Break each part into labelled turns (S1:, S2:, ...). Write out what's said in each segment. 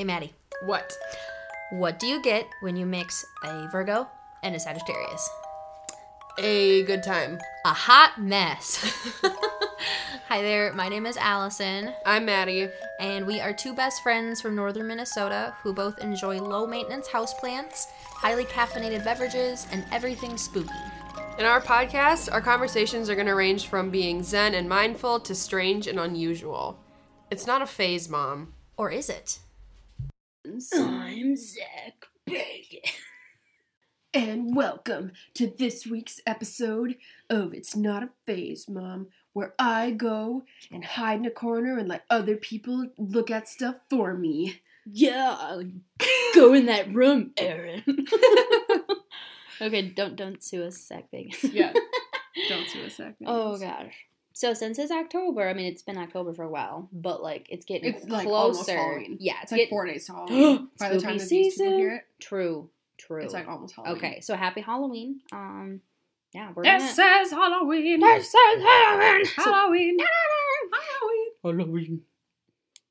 S1: Hey, Maddie.
S2: What?
S1: What do you get when you mix a Virgo and a Sagittarius?
S2: A good time.
S1: A hot mess. Hi there, my name is Allison,
S2: I'm Maddie.
S1: and we are two best friends from northern Minnesota who both enjoy low maintenance houseplants, highly caffeinated beverages, and everything spooky.
S2: In our podcast, our conversations are going to range from being zen and mindful to strange and unusual. It's not a phase, Mom.
S1: Or is it?
S3: I'm Zak Bagans.
S4: And welcome to this week's episode of It's Not a Phase, Mom, where I go and hide in a corner and let other people look at stuff for me.
S3: Yeah, go in that room, Aaron. okay, don't don't sue us, Zak Bagans.
S4: Yeah, Don't sue us, Zach.
S3: oh gosh. So since it's October, I mean it's been October for a while, but like it's getting
S4: It's, like, almost
S3: closer.
S4: Halloween.
S3: Yeah, it's,
S4: It's like
S3: getting
S4: four days to Halloween. By the time
S3: Spooky
S4: that these people
S3: season.
S4: hear it,
S3: True, true.
S4: it's like almost Halloween.
S3: okay, so happy Halloween. Um, yeah, we're
S4: This
S3: gonna.
S4: says Halloween.
S3: This is Halloween. So-
S4: Halloween. Halloween.
S3: Halloween.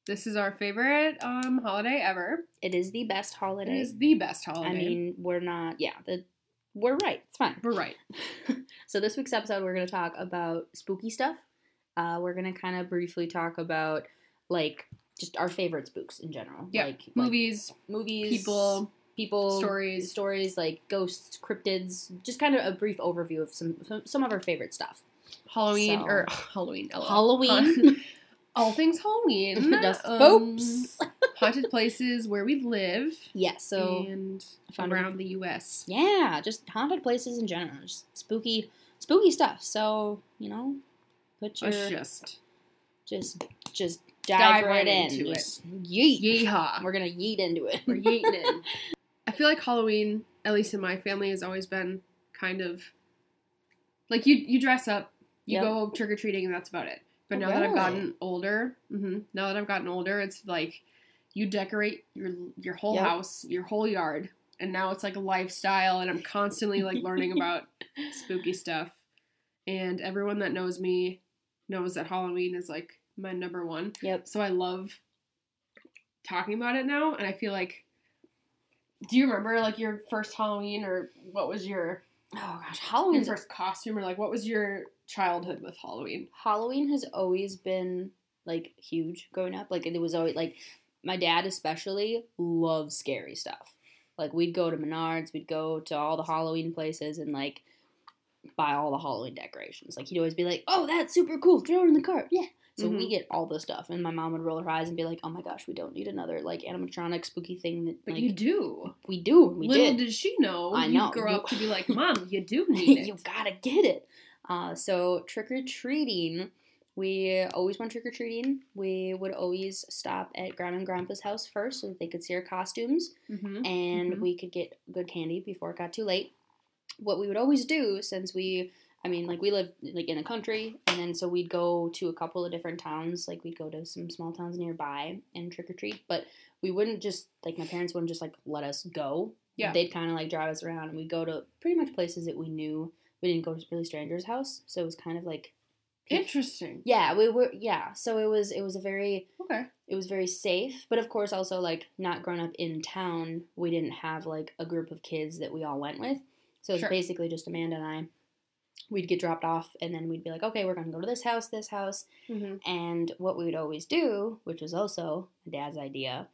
S4: This is our favorite um holiday ever.
S3: It is the best holiday.
S4: is the best holiday.
S3: I mean, we're not. Yeah, the we're right. It's fine.
S4: we're right.
S3: So this week's episode, we're gonna talk about spooky stuff. Uh, we're gonna kind of briefly talk about like just our favorite spooks in general.
S4: Yeah,
S3: like like,
S4: Movies,
S3: movies,
S4: people,
S3: people,
S4: stories.
S3: stories like ghosts, cryptids. Just kind of a brief overview of some some, some of our favorite stuff.
S4: Halloween
S3: So-
S4: or Halloween.
S3: Halloween,
S4: All things Halloween.
S3: just
S4: um, haunted places where we live
S3: yeah. So
S4: and
S3: found
S4: around the U.S.
S3: yeah, just haunted places in general, just spooky, spooky stuff. So you know, put your
S4: Let's just
S3: just just dive,
S4: Dive
S3: right,
S4: right
S3: in.
S4: into it.
S3: Just yeet.
S4: yeehaw.
S3: We're gonna yeet into it.
S4: We're yeeting in. I feel like Halloween, at least in my family, has always been kind of like you you dress up, you
S3: Yep.
S4: go trick or treating, and that's about it. But
S3: Oh,
S4: now that I've gotten older, hmm now that I've gotten older, it's like you decorate your your whole
S3: Yep.
S4: house, your whole yard, and now it's like a lifestyle, and I'm constantly like learning about spooky stuff. And everyone that knows me knows that Halloween is like my number one.
S3: Yep.
S4: So I love talking about it now, and I feel like. Do you remember like your first Halloween, or what was your,
S3: Oh gosh,
S4: your
S3: Halloween's
S4: first costume, or like what was your childhood with Halloween?
S3: Halloween has always been like huge growing up. Like it was always like my dad especially loves scary stuff. Like we'd go to Menards, we'd go to all the Halloween places and like buy all the Halloween decorations. Like he'd always be like, "Oh, that's super cool. Throw it in the cart." Yeah. So we
S4: Mhm.
S3: get all the stuff, and my mom would roll her eyes and be like, "Oh my gosh, we don't need another like animatronic spooky thing that
S4: But
S3: like
S4: you do.
S3: we do. We
S4: Little
S3: did.
S4: did she know.
S3: I
S4: you
S3: know.
S4: grow
S3: You-
S4: up to be like, Mom, you do need it.
S3: you gotta get it. Uh, so trick or treating, we always went trick or treating. We would always stop at Grandma and Grandpa's house first so that they could see our costumes
S4: mm-hmm.
S3: and
S4: Mhm.
S3: we could get good candy before it got too late. What we would always do, since we, I mean, like we lived like in a country, and then so we'd go to a couple of different towns. Like we'd go to some small towns nearby and trick or treat, but we wouldn't just like my parents wouldn't just like let us go.
S4: Yeah.
S3: they'd kind of like drive us around, and we'd go to pretty much places that we knew. We didn't go to really strangers' house, so it was kind of like,
S4: Interesting.
S3: yeah, we were yeah. So it was it was a very
S4: Okay.
S3: it was very safe but of course also like not growing up in town we didn't have like a group of kids that we all went with so it was
S4: Sure.
S3: basically just amanda and i we'd get dropped off and then we'd be like okay we're going to go to this house this house
S4: Mm-hmm.
S3: and what we would always do which was also dad's idea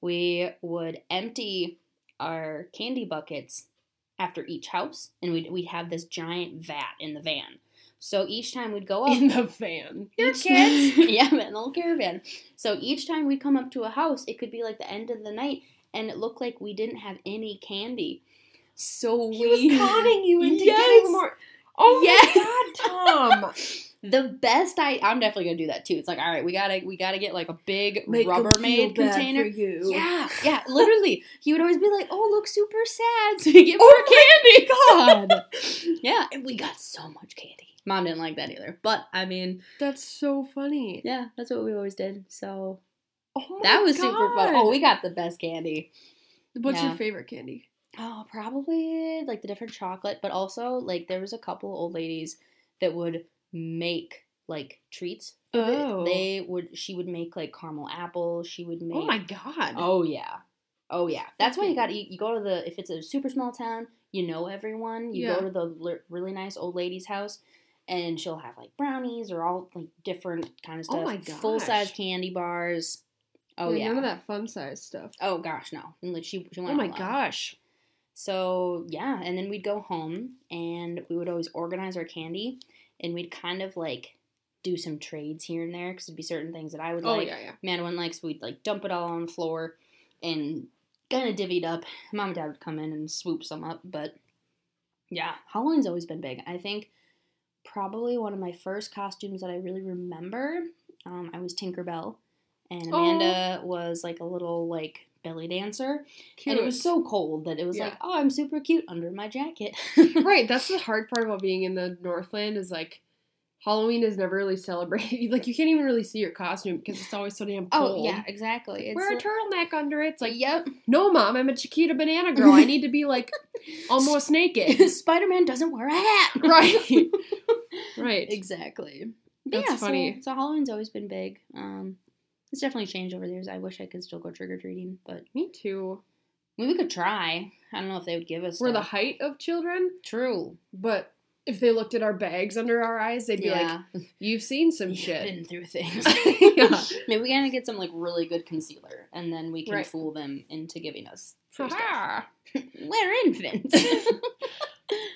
S3: we would empty our candy buckets after each house and we'd, we'd have this giant vat in the van so each time we'd go up
S4: In the van. Your kids.
S3: yeah, in the little caravan. So each time we'd come up to a house, it could be like the end of the night, and it looked like we didn't have any candy. So
S4: He
S3: we
S4: was conning you into
S3: Yes.
S4: getting more. Oh
S3: Yes.
S4: my god, Tom!
S3: the best I I'm definitely gonna do that too. It's like, all right, we gotta we gotta get like a big
S4: Make
S3: Rubbermaid container.
S4: for you.
S3: Yeah, yeah, literally. He would always be like, "Oh, look, super sad." So we get
S4: Oh
S3: more
S4: my god!
S3: Yeah, and we got so much candy. Mom didn't like that either, but I mean,
S4: That's so funny.
S3: yeah, that's what we always did. So
S4: Oh my
S3: that was super fun. Oh, we got the best candy.
S4: What's
S3: Yeah.
S4: your favorite candy?
S3: Oh, probably like the different chocolate, but also like there was a couple old ladies that would make like treats.
S4: Oh.
S3: They would. She would make like caramel apple. She would make.
S4: oh my god.
S3: Oh yeah. Oh yeah. That's why you got you, you go to the if it's a super small town, you know everyone. You
S4: Yeah.
S3: go to the really nice old lady's house and she'll have like brownies or all like different kind of stuff.
S4: Oh
S3: stuff.
S4: my
S3: Full size candy bars. Oh yeah.
S4: None of that fun size stuff.
S3: Oh gosh, no. And, like she she went
S4: Oh my gosh.
S3: So yeah, and then we'd go home and we would always organize our candy and we'd kind of like do some trades here and there because it'd be certain things that I would
S4: Oh
S3: like.
S4: yeah, yeah.
S3: Amanda one likes, we'd like dump it all on the floor and kind of divvied up. Mom and dad would come in and swoop some up, but yeah, Halloween's always been big. I think probably one of my first costumes that I really remember, um, I was Tinkerbell, and
S4: Oh.
S3: Amanda was like a little like belly dancer,
S4: Cute.
S3: and it was so cold that it was
S4: Yeah.
S3: like, oh, I'm super cute under my jacket.
S4: right. That's the hard part about being in the Northland is like Halloween is never really celebrated. Like you can't even really see your costume because it's always so damn cold.
S3: Oh yeah, exactly. It's
S4: Wear a
S3: like-
S4: turtleneck under it. It's like,
S3: yep.
S4: no, mom, I'm a Chiquita banana girl. I need to be like almost naked.
S3: Spider Man doesn't wear a hat.
S4: right. Right.
S3: Exactly. But
S4: That's
S3: yeah,
S4: funny.
S3: So, so Halloween's always been big. Um, it's definitely changed over the years. I wish I could still go trick or treating, but
S4: Me too.
S3: I mean, we could try. I don't know if they would give us.
S4: We're the height of children,
S3: true.
S4: but if they looked at our bags under our eyes, they'd be
S3: Yeah,
S4: like, "You've seen some
S3: You've
S4: shit."
S3: been through things.
S4: Yeah.
S3: Maybe we gotta get some like really good concealer, and then we can
S4: Right.
S3: fool them into giving us We're infants.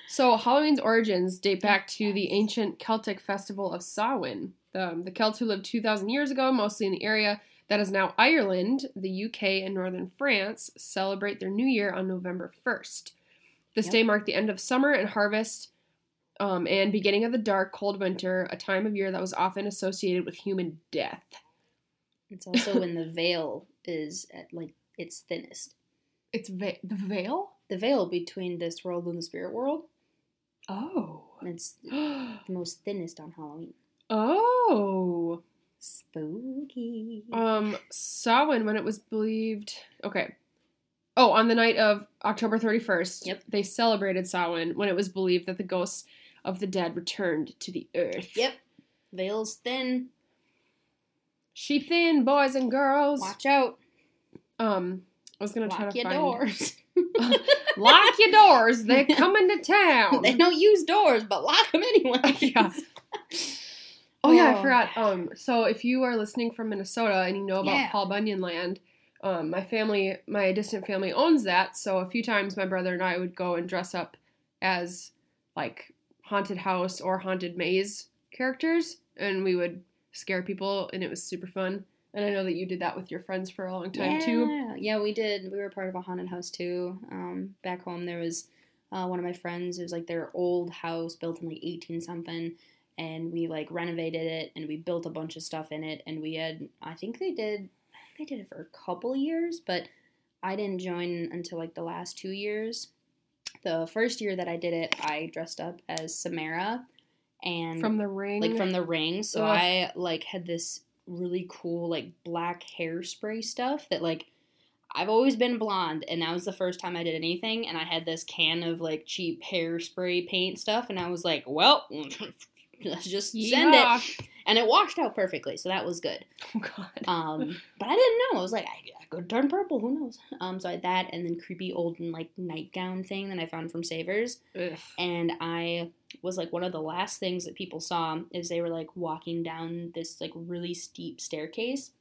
S4: So Halloween's origins date back to the ancient Celtic festival of Samhain. The, the Celts who lived 2,000 years ago, mostly in the area that is now Ireland, the UK, and northern France, celebrate their new year on November 1st. This
S3: Yep.
S4: day marked the end of summer and harvest um, and beginning of the dark, cold winter, a time of year that was often associated with human death.
S3: it's also when the veil is at like its thinnest.
S4: It's ve- the veil?
S3: The veil between this world and the spirit world.
S4: Oh.
S3: It's the most thinnest on Halloween.
S4: Oh.
S3: Spooky.
S4: Um, Samhain, when it was believed. Okay. Oh, on the night of October 31st,
S3: Yep.
S4: they celebrated Samhain when it was believed that the ghosts of the dead returned to the earth.
S3: yep. Veil's thin.
S4: She thin, boys and girls.
S3: Watch out.
S4: Um, I was gonna try to.
S3: Your
S4: find.
S3: doors.
S4: Lock your doors. They're coming to town.
S3: they don't use doors, but lock them anyway.
S4: Yeah. Oh yeah, I
S3: Oh.
S4: forgot. Um, so if you are listening from Minnesota and you know about
S3: Yeah.
S4: Paul Bunyan Land, um, my family, my distant family owns that. So a few times my brother and I would go and dress up as like haunted house or haunted maze characters, and we would scare people, and it was super fun. And I know that you did that with your friends for a long time
S3: yeah.
S4: too.
S3: Yeah, we did. We were part of a haunted house too. Um, back home, there was uh, one of my friends. It was like their old house built in like eighteen something, and we like renovated it and we built a bunch of stuff in it. And we had, I think they did, I think they did it for a couple years, but I didn't join until like the last two years. The first year that I did it, I dressed up as Samara, and
S4: From the ring,
S3: like from the ring. So
S4: Ugh.
S3: I like had this really cool like black hairspray stuff that like I've always been blonde and that was the first time I did anything and I had this can of like cheap hairspray paint stuff and I was like, well, let's just send it. And it washed out perfectly, so that was good.
S4: Oh god.
S3: Um, but I didn't know. I was like, I, I could turn purple. Who knows? Um, so I had that, and then creepy old like nightgown thing that I found from Savers
S4: Ugh.
S3: and I was like one of the last things that people saw is they were like walking down this like really steep staircase.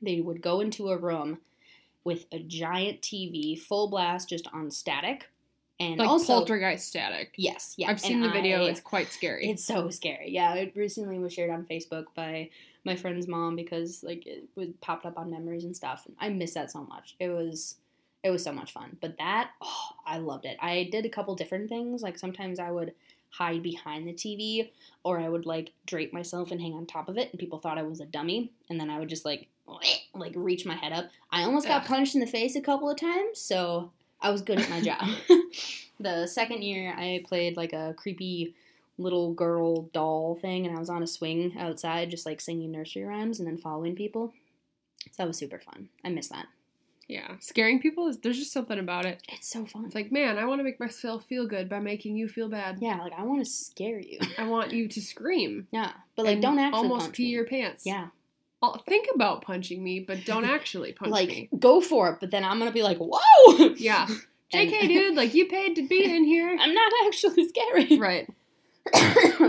S3: They would go into a room with a giant TV, full blast, just on static, and
S4: Like
S3: also
S4: poltergeist static.
S3: yes, yeah.
S4: I've seen the video.
S3: I-
S4: it's quite scary.
S3: it's so scary. Yeah, it recently was shared on Facebook by my friend's mom because like it would popped up on memories and stuff. And I miss that so much. It was it was so much fun. But that oh, I loved it. I did a couple different things. Like sometimes I would hide behind the TV or I would like drape myself and hang on top of it and people thought I was a dummy and then I would just like like reach my head up. I almost got
S4: Ugh.
S3: punched in the face a couple of times, so I was good at my job. the second year I played like a creepy little girl doll thing and I was on a swing outside just like singing nursery rhymes and then following people. So that was super fun. I miss that.
S4: Yeah, scaring people is there's just something about it.
S3: It's so fun.
S4: It's like, man, I want to make myself feel good by making you feel bad.
S3: yeah, like I want to scare you.
S4: I want you to scream.
S3: yeah, but like don't actually
S4: almost pee
S3: me.
S4: your pants.
S3: Yeah,
S4: I'll think about punching me, but don't actually punch
S3: like
S4: me.
S3: Like, go for it, but then I'm gonna be like, whoa.
S4: Yeah.
S3: And-
S4: JK, dude, like you paid to be in here.
S3: I'm not actually scary.
S4: right.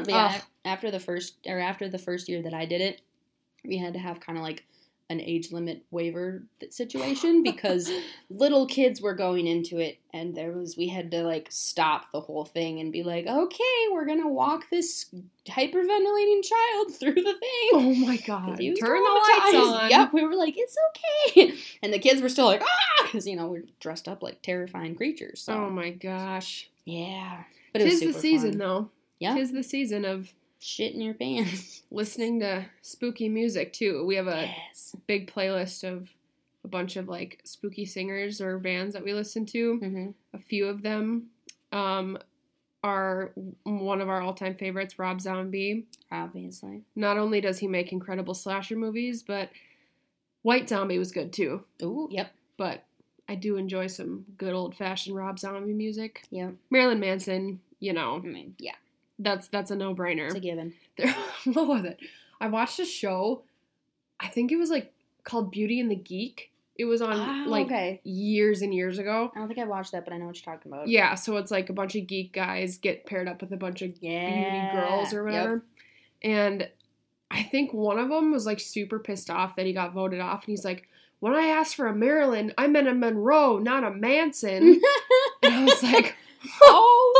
S3: yeah, after the first or after the first year that I did it, we had to have kind of like an age limit waiver situation because little kids were going into it and there was we had to like stop the whole thing and be like, "Okay, we're to walk this hyperventilating child through the thing."
S4: Oh my god. Turn the lights on.
S3: Yep, we were like, "It's okay." And the kids were still like, "Ah!" cuz you know, we're dressed up like terrifying creatures. So,
S4: Oh my gosh.
S3: yeah. But it was
S4: the season
S3: fun.
S4: though.
S3: Yeah.
S4: Tis the season of
S3: Shit in your pants.
S4: listening to spooky music too. We have a
S3: yes.
S4: big playlist of a bunch of like spooky singers or bands that we listen to.
S3: hmm
S4: A few of them um, are one of our all-time favorites, Rob Zombie.
S3: Obviously.
S4: Not only does he make incredible slasher movies, but White Zombie was good too.
S3: Ooh, yep,
S4: But I do enjoy some good old-fashioned Rob Zombie music.
S3: Yeah.
S4: Marilyn Manson, you know,
S3: I mean, yeah,
S4: that's that's a no-brainer.
S3: it's a given.
S4: There, what was it? I watched a show. I think it was like called Beauty and the Geek. It was on
S3: Ah,
S4: like
S3: okay.
S4: years and years ago.
S3: I don't think I watched that, but I know what you're talking about.
S4: Yeah, so it's like a bunch of geek guys get paired up with a bunch of
S3: yeah.
S4: beauty girls or
S3: Yep.
S4: whatever. And I think one of them was like super pissed off that he got voted off, and he's like, "When I asked for a Marilyn, I meant a Monroe, not a Manson." and I was like,
S3: oh!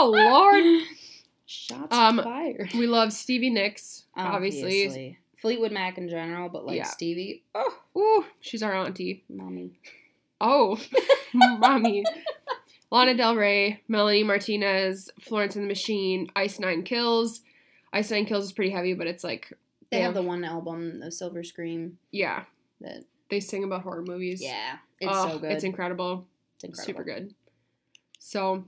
S4: "Oh Lord."
S3: Shots
S4: Um,
S3: fired.
S4: We love Stevie Nicks, obviously.
S3: Fleetwood Mac in general, but like
S4: Yeah.
S3: Stevie. Oh,
S4: Ooh, she's our auntie.
S3: mommy.
S4: Oh, mommy. Lana Del Rey, Melanie Martinez, Florence and the Machine, Ice Nine Kills. Ice Nine Kills is pretty heavy, but it's like
S3: They
S4: They
S3: have the one album, the Silver Scream.
S4: yeah,
S3: That
S4: they sing about horror movies.
S3: yeah, it's
S4: Oh,
S3: so good.
S4: It's incredible.
S3: It's incredible.
S4: Super good. So,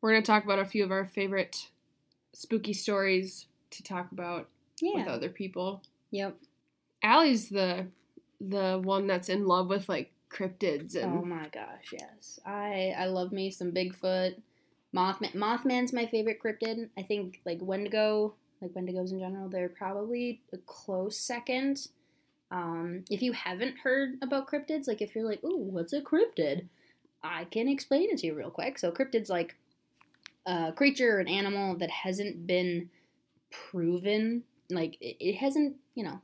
S4: we're gonna talk about a few of our favorite spooky stories to talk about with other people.
S3: Yep.
S4: Allie's the the one that's in love with like cryptids and
S3: Oh my gosh, yes. I I love me some Bigfoot. Mothman Mothman's my favorite cryptid. I think like Wendigo, like Wendigos in general, they're probably a close second. Um, if you haven't heard about cryptids, like if you're like, "Ooh, what's a cryptid?" I can explain it to you real quick. So cryptid's like a creature or an animal that hasn't been proven. Like it, it hasn't, you know,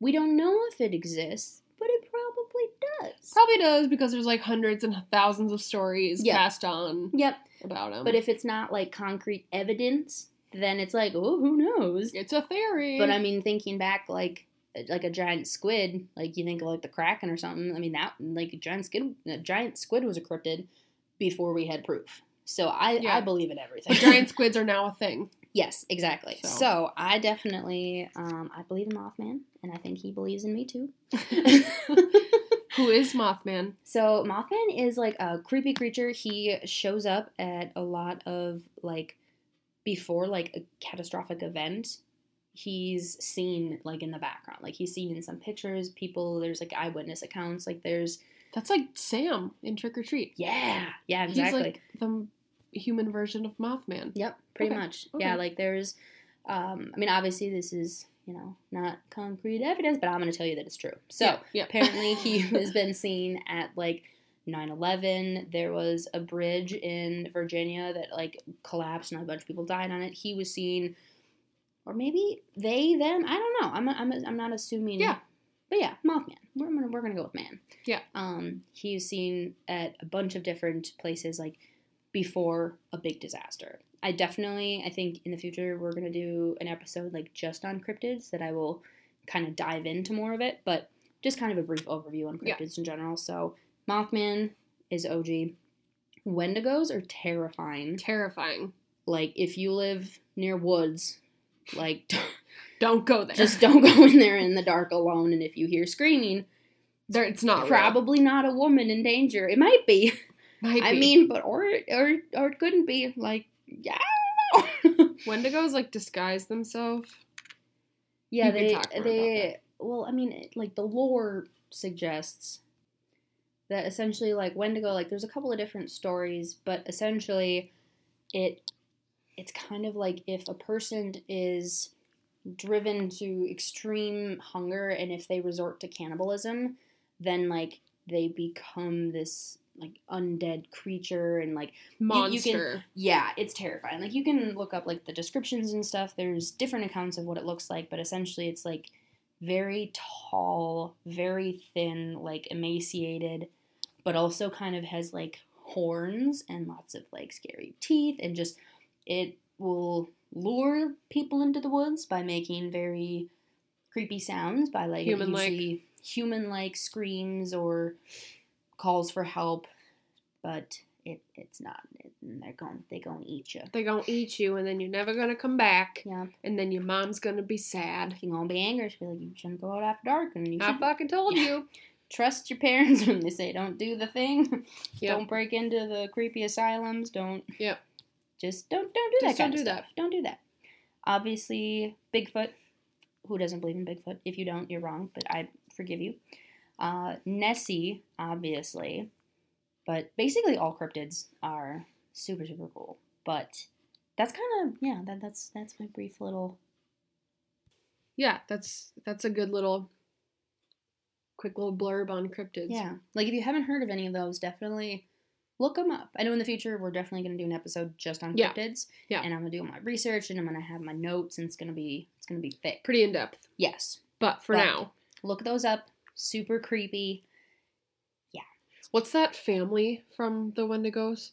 S3: we don't know if it exists, but it probably does.
S4: Probably does because there's like hundreds and thousands of stories
S3: Yeah.
S4: passed on
S3: Yep.
S4: about him.
S3: But if it's not like concrete evidence, then it's like, oh, who knows?
S4: it's a theory,
S3: But I mean, thinking back, like like a giant squid, like you think of like the kraken or something. I mean, that like a giant squid, a giant squid was a cryptid before we had proof. So I
S4: Yeah.
S3: I believe in everything.
S4: giant squids are now a thing.
S3: yes, exactly.
S4: So.
S3: So, I definitely um, I believe in Mothman, and I think he believes in me too.
S4: Who is Mothman?
S3: So Mothman is like a creepy creature. He shows up at a lot of like before like a catastrophic event. He's seen like in the background. Like he's seen in some pictures. People there's like eyewitness accounts. Like there's
S4: That's like Sam in Trick or Treat.
S3: yeah yeah exactly.
S4: He's like the human version of Mothman.
S3: Yep, pretty
S4: Okay,
S3: much.
S4: okay.
S3: Yeah, like there's um I mean obviously this is, you know, not concrete evidence, but I'm going to tell you that it's true. So,
S4: yeah, yeah.
S3: apparently he has been seen at like 9-11 there was a bridge in virginia that like collapsed and a bunch of people died on it he was seen or maybe they them i don't know i'm, I'm, I'm not assuming
S4: Yeah.
S3: but yeah mothman we're gonna, we're gonna go with man
S4: Yeah.
S3: um he's seen at a bunch of different places like before a big disaster i definitely i think in the future we're gonna do an episode like just on cryptids that i will kind of dive into more of it but just kind of a brief overview on
S4: Yeah.
S3: cryptids in general. So Mothman is OG. Wendigos are terrifying.
S4: Terrifying.
S3: Like if you live near woods, like
S4: Don't go there.
S3: just don't go in there in the dark alone. And if you hear screaming,
S4: there. It's not real.
S3: probably not a woman in danger. It might be.
S4: Might
S3: I
S4: be.
S3: mean, but or or or it couldn't be. Like yeah. I don't know.
S4: Wendigos like disguise themselves.
S3: Yeah,
S4: You
S3: they
S4: talk more about
S3: they well, I mean, it- like the lore suggests that essentially, like Wendigo, like there's a couple of different stories, but essentially, it it's kind of like if a person is driven to extreme hunger and if they resort to cannibalism, then like they become this like undead creature and like you can-
S4: Monster.
S3: yeah, it's terrifying. Like you can look up like the descriptions and stuff. There's different accounts of what it looks like, but essentially it's like very tall, very thin, like emaciated, but also kind of has like horns and lots of like scary teeth and just it will lure people into the woods by making very creepy sounds by like
S4: Human-like.
S3: human-like screams or calls for help, but it it's not. It, they're going they gonna eat you.
S4: they're gonna eat you, and then you're never gonna come back,
S3: Yeah,
S4: and then your mom's gonna be sad.
S3: you're gonna be angry. She'll be like, you shouldn't go out after dark, and you
S4: I fucking told
S3: Yeah.
S4: you.
S3: trust your parents when they say don't do the thing.
S4: Yep.
S3: Don't break into the creepy asylums. Don't.
S4: Yep.
S3: Just don't don't do
S4: Just
S3: that.
S4: don't
S3: kind of
S4: do
S3: stuff. Don't do that. Obviously, Bigfoot. Who doesn't believe in Bigfoot? If you don't, you're wrong. But I forgive you. Uh, Nessie, obviously, but basically all cryptids are super super cool. But that's kind of yeah. That, that's that's my brief little
S4: Yeah, that's that's a good little, quick little blurb on cryptids.
S3: Yeah. Like if you haven't heard of any of those, definitely look them up. I know in the future we're definitely going to do an episode just on
S4: Yeah.
S3: cryptids.
S4: Yeah.
S3: And I'm going to do my research and I'm going to have my notes and it's going to be it's going to be thick.
S4: pretty in depth.
S3: Yes.
S4: But for
S3: But-
S4: now,
S3: Look those up. Super creepy. Yeah.
S4: What's that family from the Wendigos,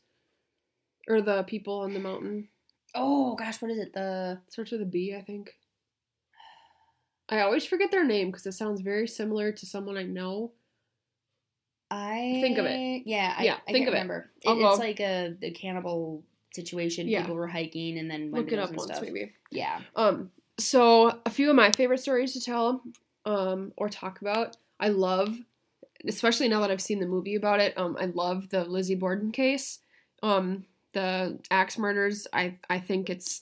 S4: or the people on the mountain?
S3: Oh gosh, what is it? The
S4: starts with a B, I think. I always forget their name because it sounds very similar to someone I know.
S3: I
S4: Think of it.
S3: Yeah, I,
S4: Yeah,
S3: I
S4: think of it.
S3: remember. It,
S4: I'll
S3: it's like a, a cannibal situation.
S4: Yeah.
S3: People were hiking and then
S4: Look it up once,
S3: stuff.
S4: maybe.
S3: Yeah.
S4: Um, so a few of my favorite stories to tell, um, or talk about. I love, especially now that I've seen the movie about it. Um, I love the Lizzie Borden case. Um, the axe murders. I I think it's.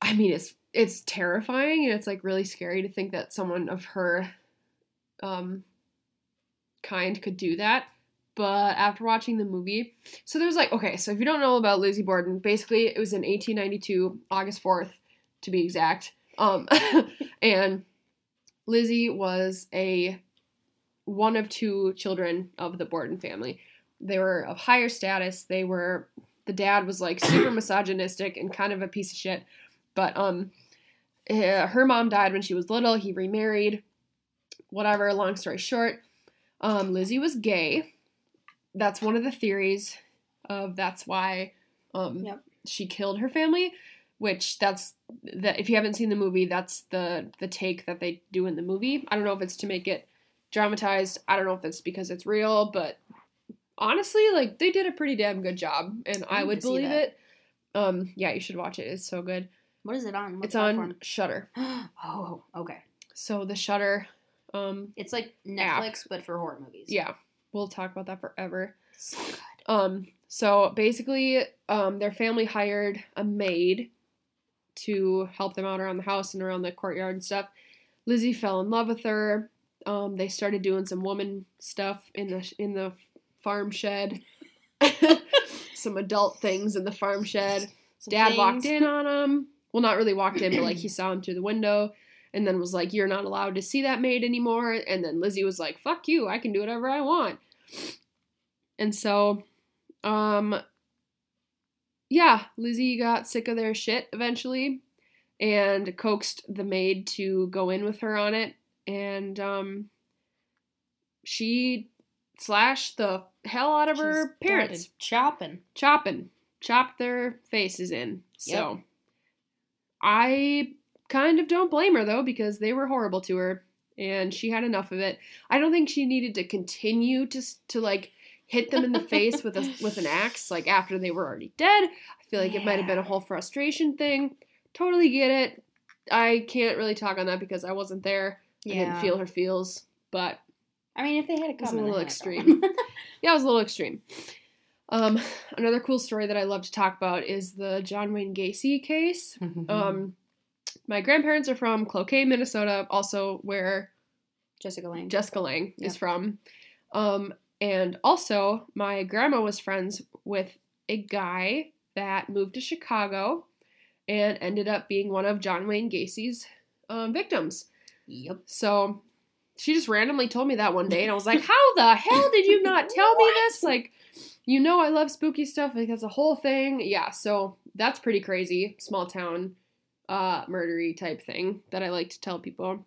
S4: I mean, it's it's terrifying and it's like really scary to think that someone of her, um, kind could do that. But after watching the movie, so there's like, okay, so if you don't know about Lizzie Borden, basically it was in 1892, August 4th, to be exact. Um, and Lizzie was a one of two children of the Borden family. They were of higher status. They were the dad was like super misogynistic and kind of a piece of shit. But um, eh, her mom died when she was little. He remarried. Whatever. Long story short, um, Lizzie was gay. That's one of the theories of that's why um,
S3: Yep.
S4: she killed her family. Which that's that if you haven't seen the movie, that's the the take that they do in the movie. I don't know if it's to make it dramatized. I don't know if it's because it's real, but honestly, like they did a pretty damn good job, and
S3: I
S4: I, would believe it. Um, yeah, you should watch it. It's so good.
S3: What is it on? What
S4: it's on? Shutter.
S3: oh, okay.
S4: So the Shutter, um,
S3: It's like
S4: App.
S3: Netflix, but for horror movies.
S4: yeah, we'll talk about that forever.
S3: So good.
S4: Um, so basically, um, their family hired a maid to help them out around the house and around the courtyard and stuff. Lizzie fell in love with her. Um, they started doing some woman stuff in the in the farm shed. some adult things in the farm shed.
S3: Some
S4: Dad walked in on them. Well, not really walked in, but like he saw him through the window and then was like, You're not allowed to see that maid anymore. And then Lizzie was like, Fuck you, I can do whatever I want. And so, um, yeah, Lizzie got sick of their shit eventually and coaxed the maid to go in with her on it. And, um, she slashed the hell out of her parents
S3: chopping.
S4: chopping, chopped their faces in. So I kind of don't blame her though because they were horrible to her and she had enough of it. I don't think she needed to continue to to like hit them in the face with a with an axe like after they were already dead. I feel like it might have been a whole frustration thing. Totally get it. I can't really talk on that because I wasn't there. I didn't feel her feels, but
S3: I mean, if they had a
S4: It's a little extreme. yeah, it was a little extreme. Um, another cool story that I love to talk about is the John Wayne Gacy case. Um, my grandparents are from Cloquet, Minnesota, also where
S3: Jessica Lange.
S4: Jessica Lange is from. Um, and also, my grandma was friends with a guy that moved to Chicago and ended up being one of John Wayne Gacy's um, victims.
S3: yep.
S4: So she just randomly told me that one day, and I was like, "How the hell did you not tell me this? Like, you know, I love spooky stuff. Like, that's a whole thing. Yeah. So that's pretty crazy. Small town, uh, murdery type thing that I like to tell people.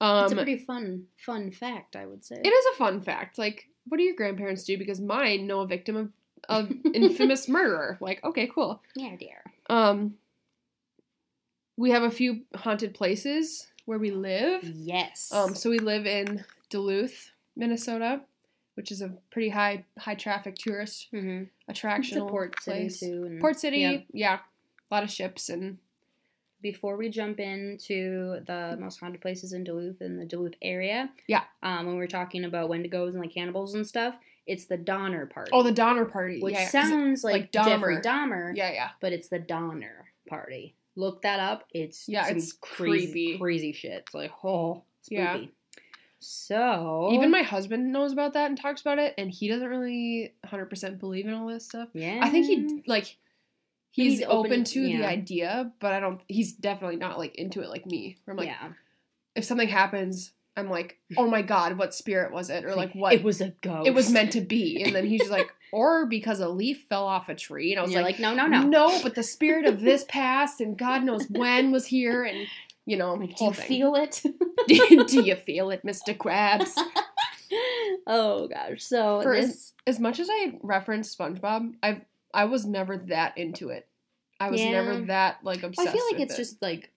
S4: Um,
S3: it's a pretty fun, fun fact, I would say.
S4: it is a fun fact. Like, what do your grandparents do? Because mine know a victim of of infamous murderer. Like, okay, cool.
S3: Yeah, dear.
S4: Um, we have a few haunted places where we live.
S3: Yes.
S4: Um, so we live in Duluth, Minnesota, which is a pretty high high traffic tourist
S3: mm-hmm.
S4: attraction.
S3: Port
S4: place.
S3: city too.
S4: Port City,
S3: Yeah.
S4: yeah, a lot of ships and
S3: Before we jump into the most haunted places in Duluth in the Duluth area,
S4: Yeah.
S3: um, when we're talking about Wendigos and like cannibals and stuff, it's the Donner Party.
S4: oh, the Donner Party,
S3: which
S4: yeah,
S3: sounds like,
S4: like
S3: Jeffrey
S4: Dahmer.
S3: Dahmer,
S4: yeah, yeah.
S3: but it's the Donner Party. Look that up. It's
S4: Yeah, it's
S3: crazy,
S4: creepy.
S3: crazy shit. It's like oh, spooky.
S4: Yeah.
S3: So
S4: Even my husband knows about that and talks about it, and he doesn't really 100% believe in all this stuff.
S3: yeah,
S4: I think he like he's,
S3: He's
S4: open,
S3: open-
S4: to the idea, but I don't. He's definitely not like into it like me. Where I'm like,
S3: yeah,
S4: if something happens, I'm like, oh my god, what spirit was it, or like what
S3: it was a ghost.
S4: it was meant to be, and then he's just like, or because a leaf fell off a tree, and I was like,
S3: like, no, no, no.
S4: no, but the spirit of this past, and God knows when was here, and you know,
S3: Like, do you
S4: thing.
S3: feel it?
S4: Do you feel it, Mister Krabs?
S3: oh gosh. So
S4: For
S3: this
S4: As much as I reference SpongeBob, I I was never that into it. I was
S3: Yeah.
S4: never that like obsessed.
S3: I feel like it's
S4: it.
S3: just like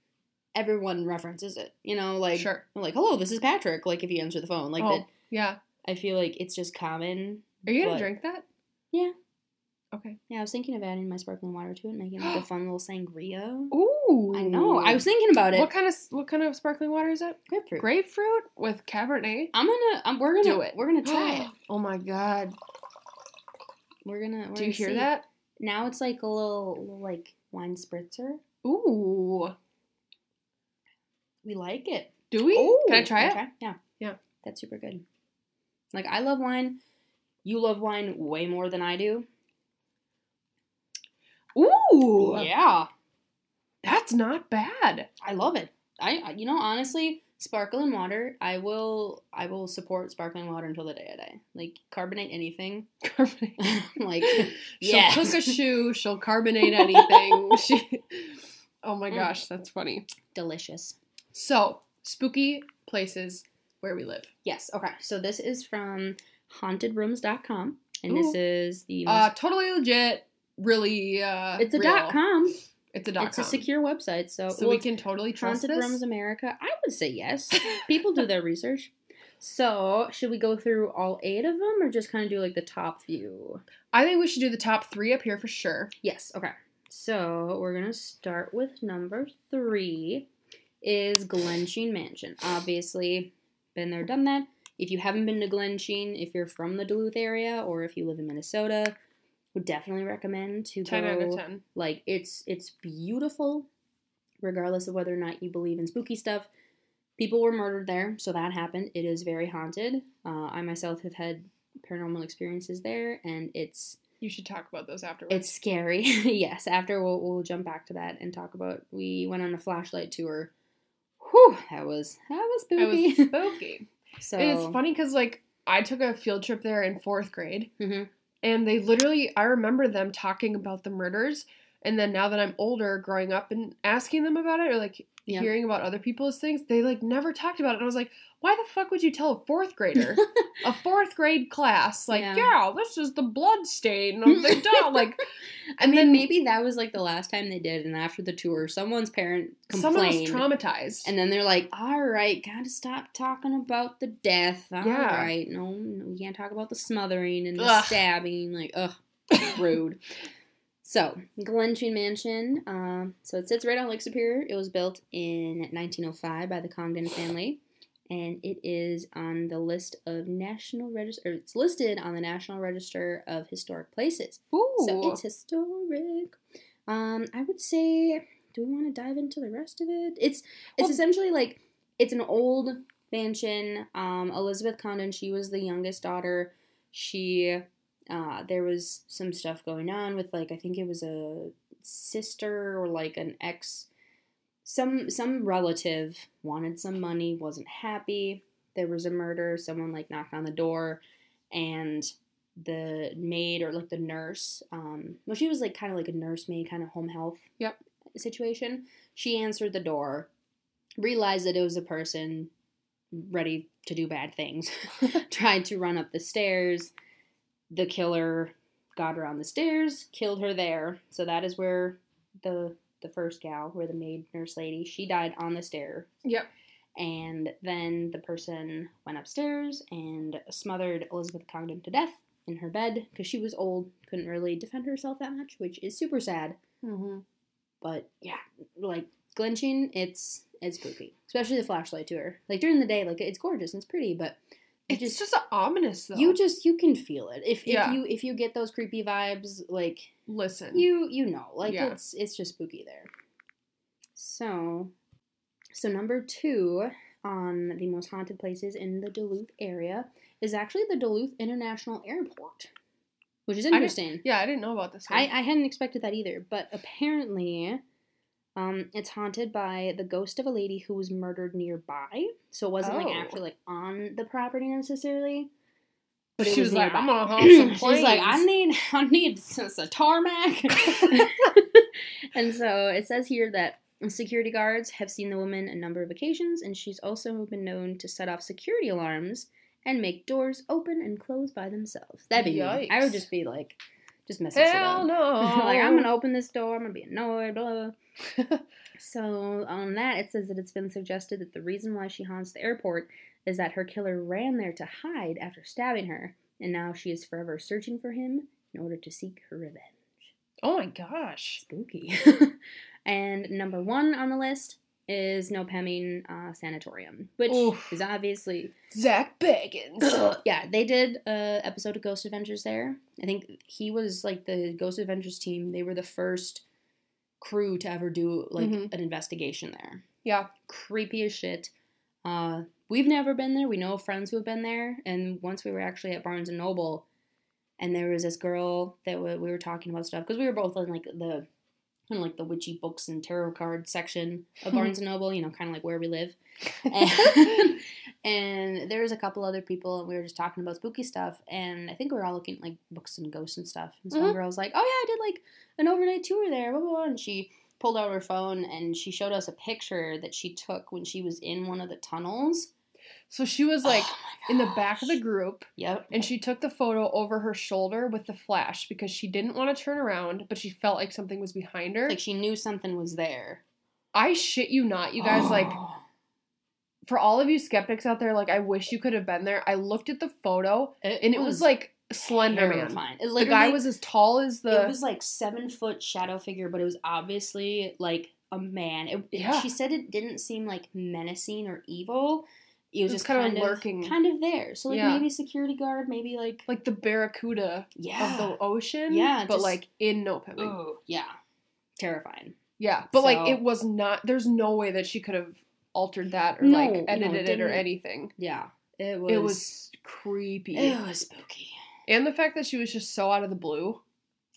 S3: everyone references it. You know, like
S4: sure.
S3: like hello, this is Patrick. Like if you answer the phone, like
S4: oh,
S3: that.
S4: yeah.
S3: I feel like it's just common.
S4: Are you gonna drink that?
S3: Yeah.
S4: Okay.
S3: Yeah, I was thinking of adding my sparkling water to it, making like a fun little sangria.
S4: Ooh.
S3: I know. I was thinking about it.
S4: What kind of what kind of sparkling water is it?
S3: Grapefruit.
S4: Grapefruit with Cabernet.
S3: I'm gonna. Um, we're gonna
S4: Do it.
S3: We're gonna try it.
S4: Oh my god.
S3: We're gonna. We're
S4: Do you hear
S3: see.
S4: that?
S3: Now it's like a little, like wine spritzer.
S4: Ooh.
S3: We like it.
S4: Do we? Can I try it?
S3: Yeah.
S4: Yeah.
S3: That's super good. Like I love wine. You love wine way more than I do.
S4: Ooh.
S3: Yeah.
S4: That's not bad.
S3: I love it. I I- you know honestly, sparkling water. I will I will support sparkling water until the day I die. Like carbonate anything.
S4: Carbonate.
S3: like
S4: She'll cook a shoe. She'll carbonate anything. she. Oh my gosh, that's funny.
S3: delicious.
S4: So spooky places where we live.
S3: Yes. Okay. So this is from hauntedrooms.com and this is the
S4: Uh, totally legit. Really. Uh,
S3: it's a
S4: real.
S3: dot com.
S4: It's a dot
S3: it's
S4: com.
S3: a secure website. So,
S4: So
S3: well,
S4: we can totally trust
S3: Haunted
S4: this.
S3: Rooms America. I would say yes. People do their research. So, should we go through all eight of them or just kind of do like the top few?
S4: I think we should do the top three up here for sure.
S3: Yes, okay. So, we're going to start with number three is Glensheen Mansion. Obviously, been there, done that. If you haven't been to Glensheen, if you're from the Duluth area or if you live in Minnesota, would definitely recommend to
S4: Ten
S3: go.
S4: out of ten.
S3: Like it's it's beautiful, regardless of whether or not you believe in spooky stuff. People were murdered there, so that happened. It is very haunted. Uh, I myself have had paranormal experiences there, and it's
S4: You should talk about those afterwards.
S3: it's scary. yes, after we'll we'll jump back to that and talk about. We went on a flashlight tour. Whew, that was that was spooky.
S4: was spooky.
S3: so
S4: And it's funny because like I took a field trip there in fourth grade,
S3: Mhm.
S4: And they literally I remember them talking about the murders, and then now that I'm older, growing up and asking them about it or like
S3: Yeah.
S4: hearing about other people's things, they like never talked about it. And I was like, why the fuck would you tell a fourth grader, a fourth grade class, like,
S3: Yeah.
S4: yeah, this is the blood stain of the dog, like,
S3: I
S4: and
S3: mean,
S4: then
S3: maybe that was like the last time they did, and after the tour, someone's parent complained.
S4: someone was traumatized.
S3: And then they're like, all right, gotta stop talking about the death. All right,
S4: Yeah.
S3: no, no, we can't talk about the smothering and the
S4: Ugh.
S3: stabbing. Like, ugh, rude. So, Glensheen Mansion. Um, so it sits right on Lake Superior. It was built in 1905 by the Congdon family, and it is on the list of national register. It's listed on the National Register of Historic Places.
S4: Ooh,
S3: So it's historic. Um, I would say do we want to dive into the rest of it? It's it's
S4: Well-
S3: essentially like it's an old mansion. Um, Elizabeth Congdon, she was the youngest daughter. She uh, there was some stuff going on with like I think it was a sister or like an ex some some relative wanted some money, wasn't happy. There was a murder, someone like knocked on the door and the maid or like the nurse, um well she was like kind of like a nursemaid kind of home health
S4: Yep.
S3: situation. She answered the door, realized that it was a person ready to do bad things, tried to run up the stairs. The killer got her on the stairs, killed her there. So that is where the the first gal, where the maid nurse lady, she died on the stair.
S4: Yep.
S3: And then the person went upstairs and smothered Elizabeth Congdon to death in her bed because she was old, couldn't really defend herself that much, which is super sad.
S4: Mm-hmm.
S3: But yeah, like Glensheen, it's it's spooky, especially the flashlight to her. Like during the day, like it's gorgeous and it's pretty, but
S4: It's just, just ominous though.
S3: you just you can feel it if
S4: Yeah.
S3: if you if you get those creepy vibes, like
S4: listen.
S3: you you know, like
S4: Yeah.
S3: it's it's just spooky there. So, so number two on the most haunted places in the Duluth area is actually the Duluth International Airport, which is interesting.
S4: yeah, I didn't know about this.
S3: I, I hadn't expected that either, but apparently, um, it's haunted by the ghost of a lady who was murdered nearby. So it wasn't like
S4: Oh.
S3: actually like on the property necessarily. But
S4: She
S3: was,
S4: was like, "I'm gonna haunt some
S3: She's like, I need, I need s- a tarmac. and so it says here that security guards have seen the woman a number of occasions, and she's also been known to set off security alarms and make doors open and close by themselves. That'd be me. I would just be like, just messing
S4: Hell no.
S3: like I'm gonna open this door. I'm gonna be annoyed. Blah. blah. so on that, it says that it's been suggested that the reason why she haunts the airport is that her killer ran there to hide after stabbing her, and now she is forever searching for him in order to seek her revenge.
S4: Oh my gosh.
S3: Spooky. and number one on the list is Nopeming uh, Sanatorium, which
S4: Oof.
S3: is obviously
S4: Zak Bagans.
S3: yeah, they did a episode of Ghost Adventures there. I think he was like the Ghost Adventures team. They were the first crew to ever do like
S4: Mhm.
S3: an investigation there.
S4: Yeah.
S3: Creepy as shit. Uh, we've never been there. We know friends who have been there, and once we were actually at Barnes and Noble, and there was this girl that we we were talking about stuff because we were both in like the of like the witchy books and tarot card section of Barnes and Noble. You know, kind of like where we live. And, and there was a couple other people, and we were just talking about spooky stuff. And I think we were all looking at like books and ghosts and stuff. And some
S4: Mhm.
S3: girl was like, "Oh yeah, I did like an overnight tour there." Blah, blah, blah. And she pulled out her phone and she showed us a picture that she took when she was in one of the tunnels.
S4: So she was oh like
S3: Oh
S4: in the back of the group
S3: Yep.
S4: and she took the photo over her shoulder with the flash because she didn't want to turn around, but she felt like something was behind her.
S3: Like she knew something was there.
S4: I shit you not, you guys like
S3: Oh.
S4: for all of you skeptics out there, like I wish you could have been there. I looked at the photo and it was, like Slender Man. The guy was as tall as the
S3: it was like seven foot shadow figure, but it was obviously like a man. It, it-
S4: Yeah.
S3: She said it didn't seem like menacing or evil. It was
S4: It was
S3: just
S4: kinda
S3: kind of
S4: lurking.
S3: kind of there. So like
S4: Yeah.
S3: maybe security guard, maybe like
S4: like the barracuda
S3: yeah,
S4: of the ocean.
S3: Yeah,
S4: But
S3: just-
S4: like in no
S3: yeah, terrifying.
S4: Yeah. But like it was not there's no way that she could have altered that or
S3: No,
S4: like
S3: no, it
S4: edited it or anything.
S3: Yeah, it was.
S4: It was creepy.
S3: It was spooky.
S4: And the fact that she was just so out of the blue.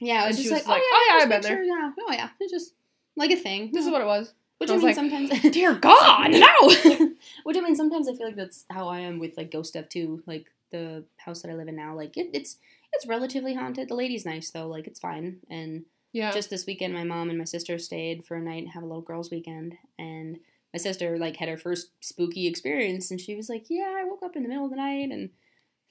S3: Yeah, it was
S4: And she
S3: just
S4: was
S3: like,
S4: like,
S3: oh
S4: "Oh,
S3: yeah,
S4: yeah, I've been there."
S3: Yeah, oh yeah, it's just like a thing.
S4: This is what it was.
S3: Which
S4: I
S3: I, mean,
S4: like,
S3: sometimes.
S4: Dear God,
S3: no. Which I mean, sometimes I feel like that's how I am with like ghost stuff too. Like the house that I live in now, like it, it's it's relatively haunted. The lady's nice though, like it's fine. And
S4: Yeah.
S3: just this weekend, my mom and my sister stayed for a night and have a little girls' weekend, and my sister like had her first spooky experience, and she was like, "Yeah, I woke up in the middle of the night and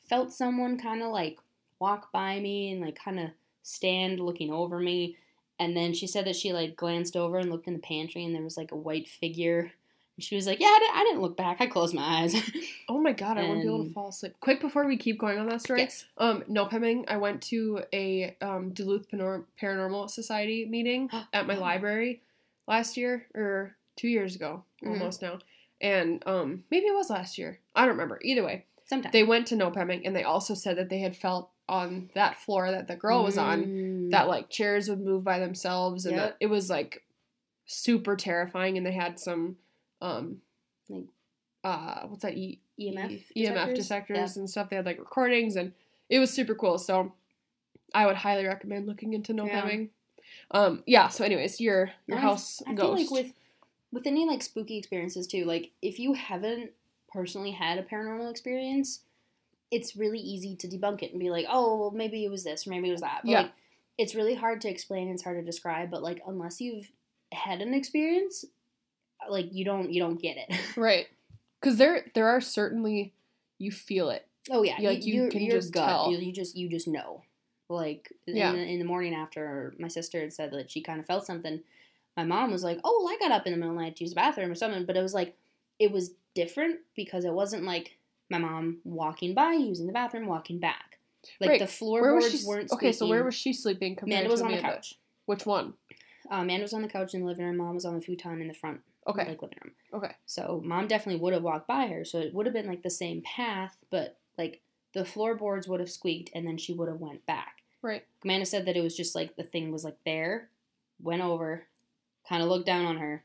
S3: felt someone kind of like walk by me and like kind of stand looking over me." And then she said that she like glanced over and looked in the pantry, and there was like a white figure. And she was like, "Yeah, I didn't, I didn't look back. I closed my eyes."
S4: oh my god, I wouldn't be able to fall asleep. Quick before we keep going on that story.
S3: yes.
S4: Um, Nopeming, I went to a um, Duluth Paranormal Society meeting at my library last year or two years ago,
S3: Mhm.
S4: almost now. And um, maybe it was last year. I don't remember. Either way,
S3: Sometimes
S4: they went to Nopeming and they also said that they had felt on that floor that the girl was on
S3: Mm.
S4: that like chairs would move by themselves and
S3: Yep.
S4: that it was like super terrifying, and they had some um
S3: Like-
S4: uh what's that e-
S3: EMF
S4: E- EMF
S3: detectors?
S4: detectors and stuff. They had like recordings, and it was super cool. So I would highly recommend looking into no
S3: Yeah.
S4: Um, yeah. So, anyways, your your
S3: I-
S4: house
S3: I
S4: ghost.
S3: feel like with with any like spooky experiences too, like if you haven't personally had a paranormal experience, it's really easy to debunk it and be like, oh, well, maybe it was this or maybe it was that. But,
S4: Yeah.
S3: like, it's really hard to explain. It's hard to describe. But like, unless you've had an experience, like you don't you don't get it.
S4: right, because there there are certainly you feel it.
S3: Oh yeah,
S4: Yeah, like, you
S3: your-
S4: can
S3: your
S4: just
S3: gut,
S4: tell.
S3: You, you just you just know. Like
S4: Yeah.
S3: in, the, in the morning after my sister had said that she kind of felt something, my mom was like, "Oh, well, I got up in the middle of the night to use the bathroom or something," but it was like it was different because it wasn't like my mom walking by using the bathroom, walking back. Like
S4: Right.
S3: the
S4: Where
S3: floorboards
S4: was she?
S3: weren't.
S4: Okay, so where was she sleeping compared
S3: Amanda was on the
S4: Amanda?
S3: couch.
S4: Which one?
S3: Uh, Amanda was on the couch in the living room. Mom was on the futon in the front,
S4: Okay.
S3: like living room.
S4: Okay.
S3: So mom definitely would have walked by her. So it would have been like the same path, but like the floorboards would have squeaked, and then she would have went back.
S4: Right.
S3: Amanda said that it was just like the thing was like there, went over, kind of looked down on her,